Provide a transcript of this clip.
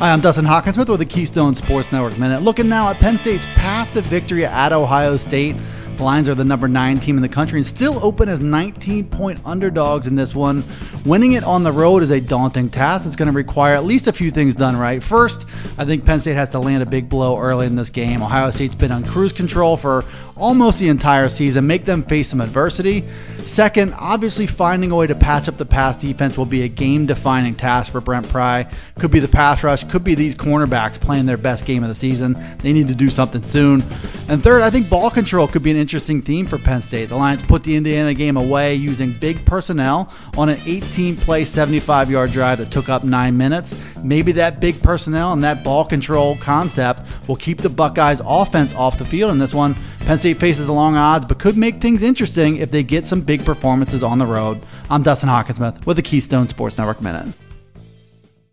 Hi, I'm Dustin Hockensmith with the Keystone Sports Network Minute. Looking now at Penn State's path to victory at Ohio State. The Lions are the number nine team in the country and still open as 19 point underdogs in this one. Winning it on the road is a daunting task. It's going to require at least a few things done right. First, I think Penn State has to land a big blow early in this game. Ohio State's been on cruise control for almost the entire season, make them face some adversity. Second, obviously finding a way to patch up the pass defense will be a game defining task for Brent Pry. Could be the pass rush, could be these cornerbacks playing their best game of the season. They need to do something soon. And third, I think ball control could be an interesting theme for Penn State. The Lions put the Indiana game away using big personnel on an 18 play, 75 yard drive that took up nine minutes. Maybe that big personnel and that ball control concept will keep the Buckeyes' offense off the field in this one. Penn State faces a long odds, but could make things interesting if they get some big performances on the road. I'm Dustin Hockensmith with the Keystone Sports Network Minute.